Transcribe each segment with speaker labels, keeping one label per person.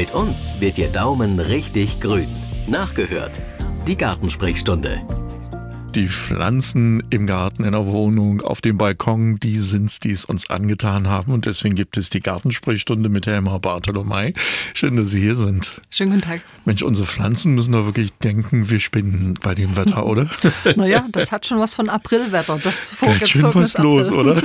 Speaker 1: Mit uns wird Ihr Daumen richtig grün. Nachgehört. Die Gartensprechstunde.
Speaker 2: Die Pflanzen im Garten, in der Wohnung, auf dem Balkon, die sind's, die es uns angetan haben. Und deswegen gibt es die Gartensprechstunde mit Helma Bartolomei. Schön, dass Sie hier sind.
Speaker 3: Schönen guten Tag.
Speaker 2: Mensch, unsere Pflanzen müssen doch wirklich denken, wir spinnen bei dem Wetter, oder?
Speaker 3: naja, das hat schon was von Aprilwetter. Das
Speaker 2: Ganz schön was April. los, oder?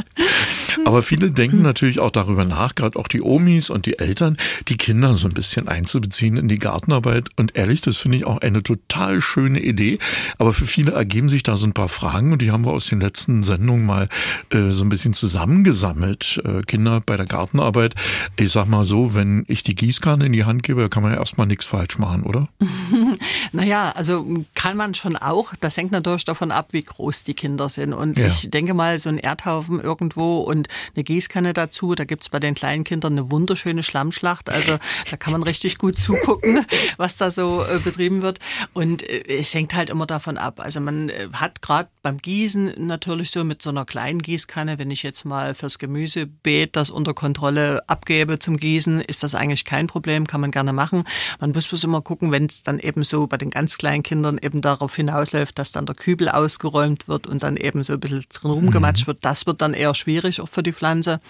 Speaker 2: Aber viele denken natürlich auch darüber nach, gerade auch die Omis und die Eltern, die Kinder so ein bisschen einzubeziehen in die Gartenarbeit. Und ehrlich, das finde ich auch eine total schöne Idee. Aber für für viele ergeben sich da so ein paar Fragen und die haben wir aus den letzten Sendungen mal äh, so ein bisschen zusammengesammelt. Äh, Kinder bei der Gartenarbeit. Ich sag mal so, wenn ich die Gießkanne in die Hand gebe, kann man ja erstmal nichts falsch machen, oder?
Speaker 3: naja, also kann man schon auch. Das hängt natürlich davon ab, wie groß die Kinder sind. Und ja. ich denke mal, so ein Erdhaufen irgendwo und eine Gießkanne dazu, da gibt's bei den kleinen Kindern eine wunderschöne Schlammschlacht. Also da kann man richtig gut zugucken, was da so äh, betrieben wird. Und äh, es hängt halt immer davon ab, ab. Also man äh, hat gerade beim Gießen natürlich so mit so einer kleinen Gießkanne, wenn ich jetzt mal fürs Gemüsebeet das unter Kontrolle abgebe zum Gießen, ist das eigentlich kein Problem, kann man gerne machen. Man muss bloß immer gucken, wenn es dann eben so bei den ganz kleinen Kindern eben darauf hinausläuft, dass dann der Kübel ausgeräumt wird und dann eben so ein bisschen drin rumgematscht mhm. wird. Das wird dann eher schwierig auch für die Pflanze.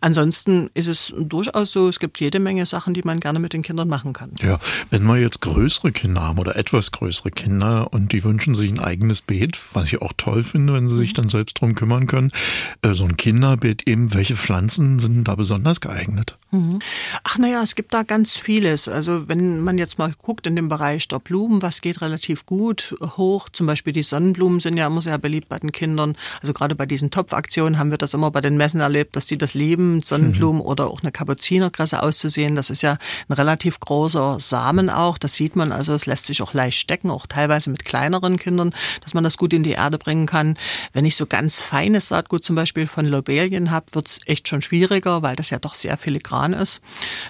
Speaker 3: Ansonsten ist es durchaus so, es gibt jede Menge Sachen, die man gerne mit den Kindern machen kann.
Speaker 2: Ja, wenn wir jetzt größere Kinder haben oder etwas größere Kinder und die wünschen sich ein eigenes Beet, was ich auch toll finde, wenn sie sich dann selbst drum kümmern können. Äh, so ein Kinderbeet eben, welche Pflanzen sind da besonders geeignet?
Speaker 3: Mhm. Ach naja, es gibt da ganz vieles. Also wenn man jetzt mal guckt in dem Bereich der Blumen, was geht relativ gut hoch. Zum Beispiel die Sonnenblumen sind ja immer sehr beliebt bei den Kindern. Also gerade bei diesen Topfaktionen haben wir das immer bei den Messen erlebt, dass die das lieben, Sonnenblumen mhm. oder auch eine Kapuzinerkresse auszusehen. Das ist ja ein relativ großer Samen auch. Das sieht man also, es lässt sich auch leicht stecken, auch teilweise mit kleineren Kindern, dass man das gut in die Erde bringen kann. Wenn ich so ganz feines Saatgut zum Beispiel von Lobelien habe, wird es echt schon schwieriger, weil das ja doch sehr filigran Plan ist.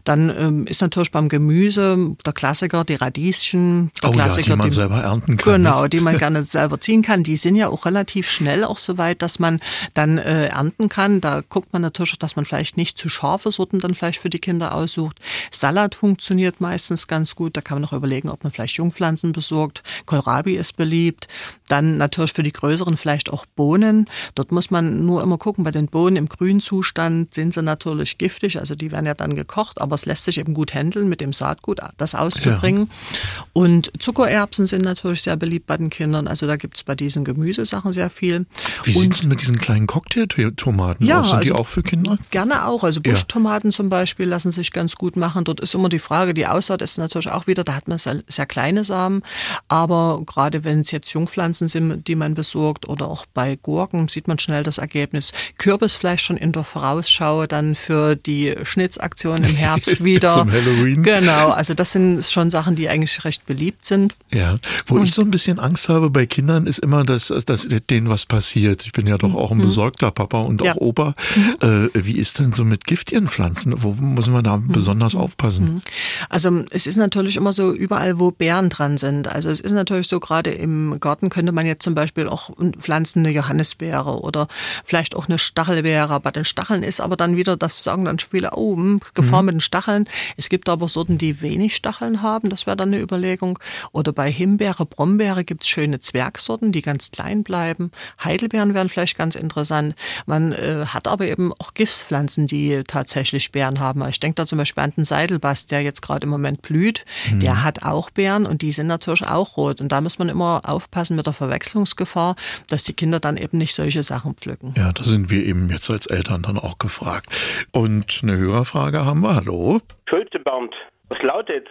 Speaker 3: Dann ähm, ist natürlich beim Gemüse der Klassiker die Radieschen, der
Speaker 2: oh
Speaker 3: Klassiker,
Speaker 2: ja, die man die, selber ernten kann.
Speaker 3: Genau, nicht? die man gerne selber ziehen kann. Die sind ja auch relativ schnell auch so weit, dass man dann äh, ernten kann. Da guckt man natürlich, dass man vielleicht nicht zu scharfe Sorten dann vielleicht für die Kinder aussucht. Salat funktioniert meistens ganz gut. Da kann man noch überlegen, ob man vielleicht Jungpflanzen besorgt. Kohlrabi ist beliebt. Dann natürlich für die größeren vielleicht auch Bohnen. Dort muss man nur immer gucken, bei den Bohnen im Grünzustand sind sie natürlich giftig, also die werden ja dann gekocht, aber es lässt sich eben gut handeln, mit dem Saatgut das auszubringen. Ja. Und Zuckererbsen sind natürlich sehr beliebt bei den Kindern, also da gibt es bei diesen Gemüsesachen sehr viel.
Speaker 2: Wie sieht es denn mit diesen kleinen Cocktailtomaten ja, aus? Sind also die auch für Kinder?
Speaker 3: Gerne auch, also Buschtomaten ja. zum Beispiel lassen sich ganz gut machen. Dort ist immer die Frage, die Aussaat ist natürlich auch wieder, da hat man sehr, sehr kleine Samen, aber gerade wenn es jetzt Jungpflanzen Pflanzen, die man besorgt oder auch bei Gurken sieht man schnell das Ergebnis. Kürbisfleisch schon in der Vorausschau dann für die Schnitzaktion im Herbst wieder.
Speaker 2: Zum Halloween.
Speaker 3: Genau, also das sind schon Sachen, die eigentlich recht beliebt sind.
Speaker 2: Ja, wo Und ich so ein bisschen Angst habe bei Kindern ist immer, dass, dass denen was passiert. Ich bin ja doch auch ein mhm. besorgter Papa und auch ja. Opa. Mhm. Äh, wie ist denn so mit giftigen Pflanzen? Wo muss man da mhm. besonders aufpassen?
Speaker 3: Also es ist natürlich immer so überall, wo Beeren dran sind. Also es ist natürlich so, gerade im Garten könnte man jetzt zum Beispiel auch pflanzen eine Johannisbeere oder vielleicht auch eine Stachelbeere. Bei den Stacheln ist aber dann wieder, das sagen dann schon viele, oh, hm, Gefahr mhm. mit den Stacheln. Es gibt aber Sorten, die wenig Stacheln haben, das wäre dann eine Überlegung. Oder bei Himbeere, Brombeere gibt es schöne Zwergsorten, die ganz klein bleiben. Heidelbeeren wären vielleicht ganz interessant. Man äh, hat aber eben auch Giftpflanzen, die tatsächlich Beeren haben. Ich denke da zum Beispiel an den Seidelbast, der jetzt gerade im Moment blüht. Mhm. Der hat auch Beeren und die sind natürlich auch rot. Und da muss man immer aufpassen mit der Verwechslungsgefahr, dass die Kinder dann eben nicht solche Sachen pflücken.
Speaker 2: Ja, da sind wir eben jetzt als Eltern dann auch gefragt. Und eine Hörerfrage haben wir. Hallo?
Speaker 4: Schulze Bernd, was lautet?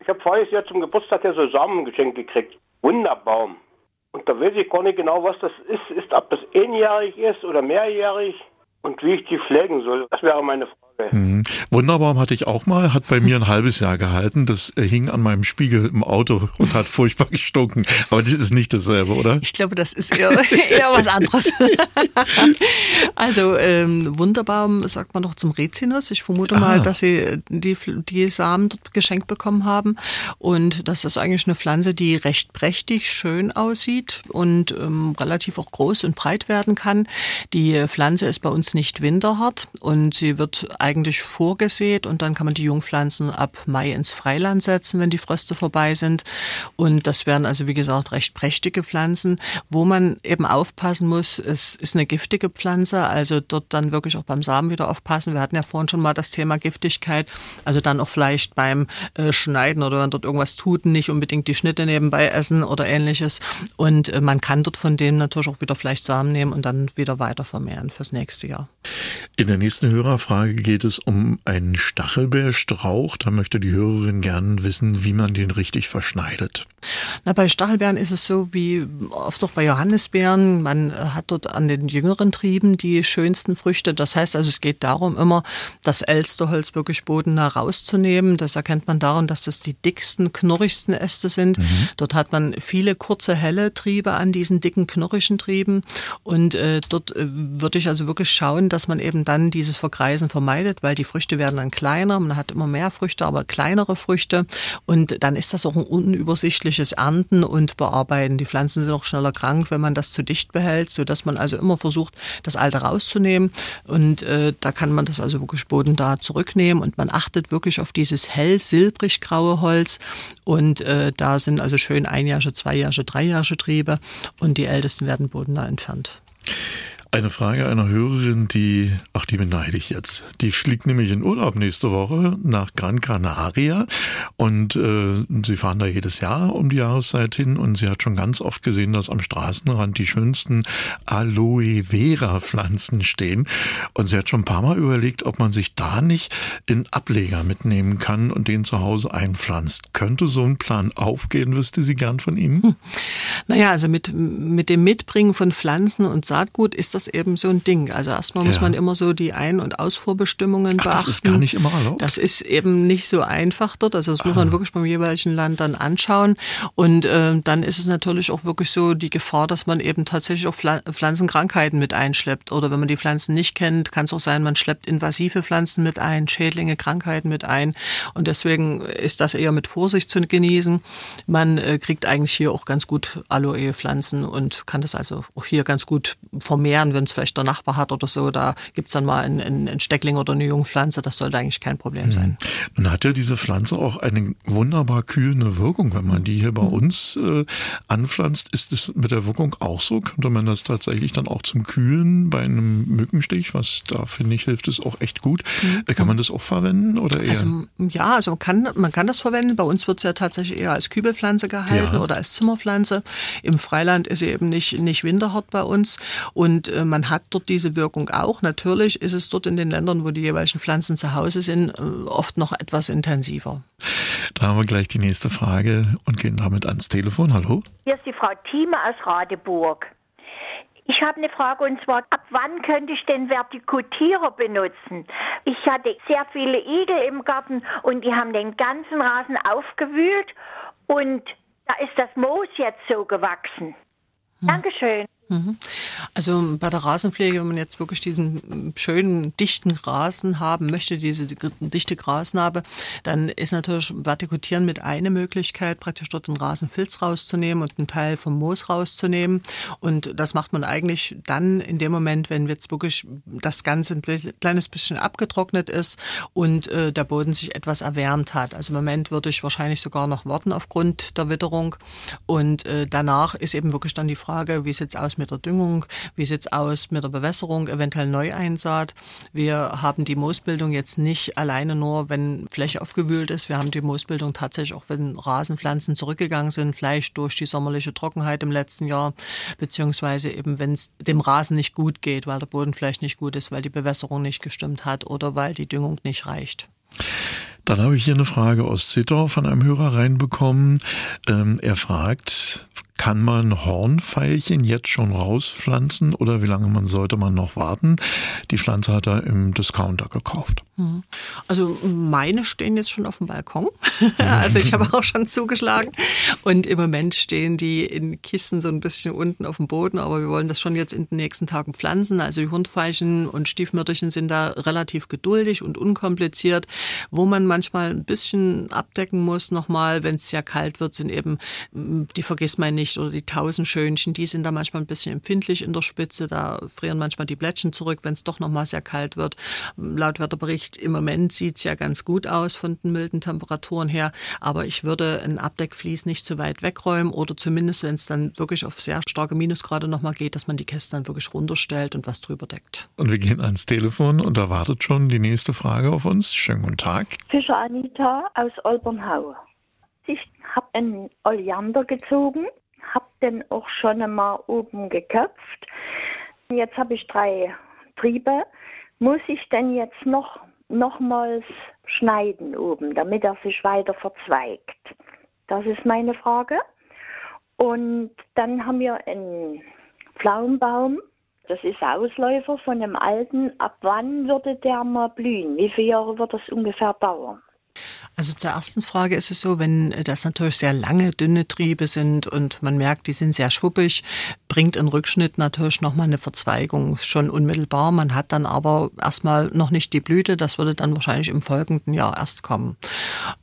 Speaker 4: Ich habe voriges Jahr zum Geburtstag ja so Samen geschenkt gekriegt. Wunderbaum. Und da weiß ich gar nicht genau, was das ist. Ist, ob das einjährig ist oder mehrjährig und wie ich die pflegen soll. Das wäre meine Frage.
Speaker 2: Mhm. Wunderbaum hatte ich auch mal, hat bei mir ein halbes Jahr gehalten. Das äh, hing an meinem Spiegel im Auto und hat furchtbar gestunken. Aber das ist nicht dasselbe, oder?
Speaker 3: Ich glaube, das ist eher, eher was anderes. also ähm, Wunderbaum sagt man noch zum Rizinus. Ich vermute ah. mal, dass sie die, die Samen dort geschenkt bekommen haben. Und das ist eigentlich eine Pflanze, die recht prächtig, schön aussieht und ähm, relativ auch groß und breit werden kann. Die Pflanze ist bei uns nicht winterhart und sie wird eigentlich vorgesät und dann kann man die Jungpflanzen ab Mai ins Freiland setzen, wenn die Fröste vorbei sind. Und das wären also, wie gesagt, recht prächtige Pflanzen. Wo man eben aufpassen muss, es ist eine giftige Pflanze, also dort dann wirklich auch beim Samen wieder aufpassen. Wir hatten ja vorhin schon mal das Thema Giftigkeit, also dann auch vielleicht beim äh, Schneiden oder wenn dort irgendwas tut, nicht unbedingt die Schnitte nebenbei essen oder ähnliches. Und äh, man kann dort von dem natürlich auch wieder vielleicht Samen nehmen und dann wieder weiter vermehren fürs nächste Jahr.
Speaker 2: In der nächsten Hörerfrage geht es um einen Stachelbeerstrauch. Da möchte die Hörerin gern wissen, wie man den richtig verschneidet.
Speaker 3: Na, bei Stachelbeeren ist es so wie oft auch bei Johannisbeeren. Man hat dort an den jüngeren Trieben die schönsten Früchte. Das heißt also, es geht darum, immer das Elsterholz wirklich bodennah rauszunehmen. Das erkennt man daran, dass das die dicksten, knorrigsten Äste sind. Mhm. Dort hat man viele kurze, helle Triebe an diesen dicken, knorrigen Trieben. Und äh, dort äh, würde ich also wirklich schauen, dass man eben dann dieses Vergreisen vermeidet, weil die Früchte werden dann kleiner. Man hat immer mehr Früchte, aber kleinere Früchte. Und dann ist das auch ein unübersichtliches Ernten und Bearbeiten. Die Pflanzen sind auch schneller krank, wenn man das zu dicht behält, sodass man also immer versucht, das Alte rauszunehmen. Und äh, da kann man das also wirklich Boden da zurücknehmen und man achtet wirklich auf dieses hell silbrig graue Holz. Und äh, da sind also schön einjährige, zweijährige, dreijährige Triebe und die ältesten werden bodennah entfernt.
Speaker 2: Eine Frage einer Hörerin, die, ach, die beneide ich jetzt. Die fliegt nämlich in Urlaub nächste Woche nach Gran Canaria und äh, sie fahren da jedes Jahr um die Jahreszeit hin und sie hat schon ganz oft gesehen, dass am Straßenrand die schönsten Aloe Vera Pflanzen stehen und sie hat schon ein paar Mal überlegt, ob man sich da nicht in Ableger mitnehmen kann und den zu Hause einpflanzt. Könnte so ein Plan aufgehen, wüsste sie gern von Ihnen? Hm.
Speaker 3: Naja, also mit, mit dem Mitbringen von Pflanzen und Saatgut ist das das eben so ein Ding. Also erstmal ja. muss man immer so die Ein- und Ausfuhrbestimmungen Ach, beachten. Das
Speaker 2: ist gar nicht immer erlaubt.
Speaker 3: Das ist eben nicht so einfach dort. Also das muss man ah. wirklich beim jeweiligen Land dann anschauen. Und äh, dann ist es natürlich auch wirklich so die Gefahr, dass man eben tatsächlich auch Pflanzenkrankheiten mit einschleppt. Oder wenn man die Pflanzen nicht kennt, kann es auch sein, man schleppt invasive Pflanzen mit ein, Schädlinge, Krankheiten mit ein. Und deswegen ist das eher mit Vorsicht zu genießen. Man äh, kriegt eigentlich hier auch ganz gut Aloe-Pflanzen und kann das also auch hier ganz gut vermehren kann, wenn es vielleicht der Nachbar hat oder so, da gibt es dann mal einen, einen Steckling oder eine Jungpflanze, das sollte eigentlich kein Problem hm. sein.
Speaker 2: Nun hat ja diese Pflanze auch eine wunderbar kühlende Wirkung, wenn man die hier bei hm. uns äh, anpflanzt. Ist es mit der Wirkung auch so? Könnte man das tatsächlich dann auch zum Kühlen bei einem Mückenstich, was da finde ich, hilft es auch echt gut. Mhm. Kann man das auch verwenden oder eher?
Speaker 3: Also, ja, also man kann, man kann das verwenden. Bei uns wird es ja tatsächlich eher als Kübelpflanze gehalten ja. oder als Zimmerpflanze. Im Freiland ist sie eben nicht, nicht winterhart bei uns. Und man hat dort diese Wirkung auch. Natürlich ist es dort in den Ländern, wo die jeweiligen Pflanzen zu Hause sind, äh, oft noch etwas intensiver.
Speaker 2: Da haben wir gleich die nächste Frage und gehen damit ans Telefon. Hallo?
Speaker 5: Hier ist die Frau Thieme aus Radeburg. Ich habe eine Frage und zwar, ab wann könnte ich den Vertikutierer benutzen? Ich hatte sehr viele Igel im Garten und die haben den ganzen Rasen aufgewühlt und da ist das Moos jetzt so gewachsen. Hm. Dankeschön.
Speaker 3: Mhm. Also bei der Rasenpflege, wenn man jetzt wirklich diesen schönen, dichten Rasen haben möchte, diese dichte Grasnarbe, dann ist natürlich Vertikutieren mit eine Möglichkeit, praktisch dort den Rasenfilz rauszunehmen und einen Teil vom Moos rauszunehmen. Und das macht man eigentlich dann in dem Moment, wenn jetzt wirklich das Ganze ein kleines bisschen abgetrocknet ist und äh, der Boden sich etwas erwärmt hat. Also im Moment würde ich wahrscheinlich sogar noch warten aufgrund der Witterung. Und äh, danach ist eben wirklich dann die Frage, wie sieht es aus mit der Düngung? Wie sieht's aus mit der Bewässerung, eventuell Neueinsaat? Wir haben die Moosbildung jetzt nicht alleine nur, wenn Fläche aufgewühlt ist. Wir haben die Moosbildung tatsächlich auch, wenn Rasenpflanzen zurückgegangen sind, vielleicht durch die sommerliche Trockenheit im letzten Jahr, beziehungsweise eben, wenn es dem Rasen nicht gut geht, weil der Boden vielleicht nicht gut ist, weil die Bewässerung nicht gestimmt hat oder weil die Düngung nicht reicht.
Speaker 2: Dann habe ich hier eine Frage aus Zittau von einem Hörer reinbekommen. Ähm, er fragt, kann man Hornfeilchen jetzt schon rauspflanzen oder wie lange man sollte man noch warten? Die Pflanze hat er im Discounter gekauft.
Speaker 3: Mhm. Also meine stehen jetzt schon auf dem Balkon. also ich habe auch schon zugeschlagen. Und im Moment stehen die in Kisten so ein bisschen unten auf dem Boden, aber wir wollen das schon jetzt in den nächsten Tagen pflanzen. Also die Hornfeilchen und Stiefmütterchen sind da relativ geduldig und unkompliziert. Wo man manchmal ein bisschen abdecken muss nochmal, wenn es sehr kalt wird, sind eben die Vergissmeinnicht Wetterbericht oder die Tausendschönchen, die sind da manchmal ein bisschen empfindlich in der Spitze. Da frieren manchmal die Blättchen zurück, wenn es doch nochmal sehr kalt wird. Laut Wetterbericht im Moment sieht es ja ganz gut aus von den milden Temperaturen her. Aber ich würde ein Abdeckvlies nicht zu weit wegräumen oder zumindest, wenn es dann wirklich auf sehr starke Minusgrade nochmal geht, dass man die Käste dann wirklich runterstellt und was drüber deckt.
Speaker 2: Und wir gehen ans Telefon und da wartet schon die nächste Frage auf uns. Schönen guten Tag.
Speaker 6: Fischer Anita aus Olbernhau. Ich habe einen Oleander gezogen, habe den auch schon einmal oben geköpft. Jetzt habe ich drei Triebe. Muss ich denn jetzt noch nochmals schneiden oben, damit er sich weiter verzweigt? Das ist meine Frage. Und dann haben wir einen Pflaumenbaum. Das ist Ausläufer von einem alten. Ab wann würde der mal blühen? Wie viele Jahre wird das ungefähr dauern?
Speaker 3: Also zur ersten Frage ist es so, wenn das natürlich sehr lange, dünne Triebe sind und man merkt, die sind sehr schwuppig, bringt ein Rückschnitt natürlich nochmal eine Verzweigung schon unmittelbar. Man hat dann aber erstmal noch nicht die Blüte, das würde dann wahrscheinlich im folgenden Jahr erst kommen.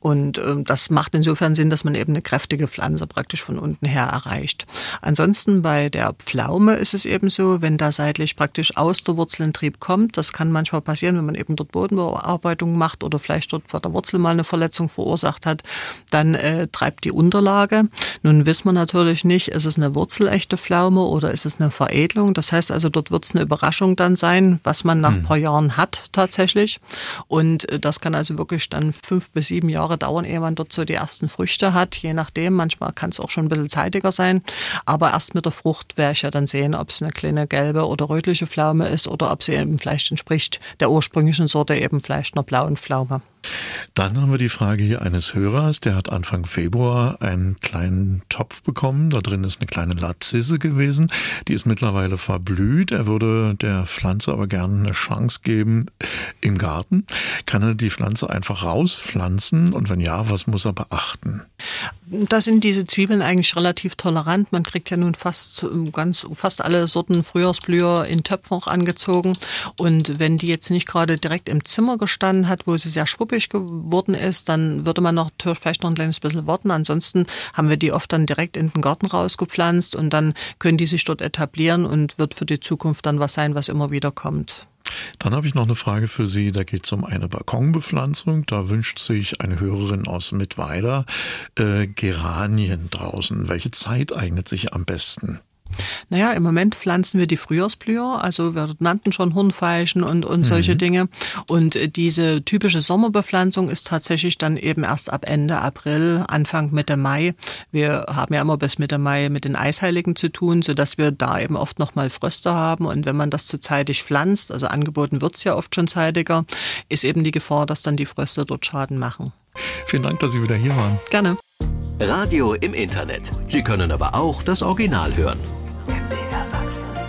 Speaker 3: Und äh, das macht insofern Sinn, dass man eben eine kräftige Pflanze praktisch von unten her erreicht. Ansonsten bei der Pflaume ist es eben so, wenn da seitlich praktisch aus der Wurzel ein Trieb kommt, das kann manchmal passieren, wenn man eben dort Bodenbearbeitung macht oder vielleicht dort vor der Wurzel mal eine Verletzung verursacht hat, dann äh, treibt die Unterlage. Nun wissen wir natürlich nicht, ist es eine wurzelechte Pflaume oder ist es eine Veredelung? Das heißt also, dort wird es eine Überraschung dann sein, was man nach ein hm. paar Jahren hat tatsächlich. Und äh, das kann also wirklich dann fünf bis sieben Jahre dauern, ehe man dort so die ersten Früchte hat, je nachdem. Manchmal kann es auch schon ein bisschen zeitiger sein. Aber erst mit der Frucht werde ich ja dann sehen, ob es eine kleine gelbe oder rötliche Pflaume ist oder ob sie eben vielleicht entspricht der ursprünglichen Sorte eben vielleicht einer blauen Pflaume.
Speaker 2: Dann haben wir die Frage hier eines Hörers, der hat Anfang Februar einen kleinen Topf bekommen. Da drin ist eine kleine Latzisse gewesen. Die ist mittlerweile verblüht. Er würde der Pflanze aber gerne eine Chance geben im Garten. Kann er die Pflanze einfach rauspflanzen? Und wenn ja, was muss er beachten?
Speaker 3: Da sind diese Zwiebeln eigentlich relativ tolerant. Man kriegt ja nun fast ganz fast alle Sorten Frühjahrsblüher in Töpfen auch angezogen. Und wenn die jetzt nicht gerade direkt im Zimmer gestanden hat, wo sie sehr schwuppig geworden ist, dann würde man noch vielleicht noch ein kleines bisschen warten. Ansonsten haben wir die oft dann direkt in den Garten rausgepflanzt und dann können die sich dort etablieren und wird für die Zukunft dann was sein, was immer wieder kommt.
Speaker 2: Dann habe ich noch eine Frage für Sie. Da geht es um eine Balkonbepflanzung. Da wünscht sich eine Hörerin aus Mittweida äh, Geranien draußen. Welche Zeit eignet sich am besten?
Speaker 3: Naja, im Moment pflanzen wir die Frühjahrsblüher, also wir nannten schon Hornfeilchen und, und solche mhm. Dinge. Und äh, diese typische Sommerbepflanzung ist tatsächlich dann eben erst ab Ende April, Anfang Mitte Mai. Wir haben ja immer bis Mitte Mai mit den Eisheiligen zu tun, sodass wir da eben oft nochmal Fröste haben. Und wenn man das zu zeitig pflanzt, also angeboten wird's ja oft schon zeitiger, ist eben die Gefahr, dass dann die Fröste dort Schaden machen.
Speaker 2: Vielen Dank, dass Sie wieder hier waren.
Speaker 3: Gerne.
Speaker 1: Radio im Internet. Sie können aber auch das Original hören. MDR Sachsen.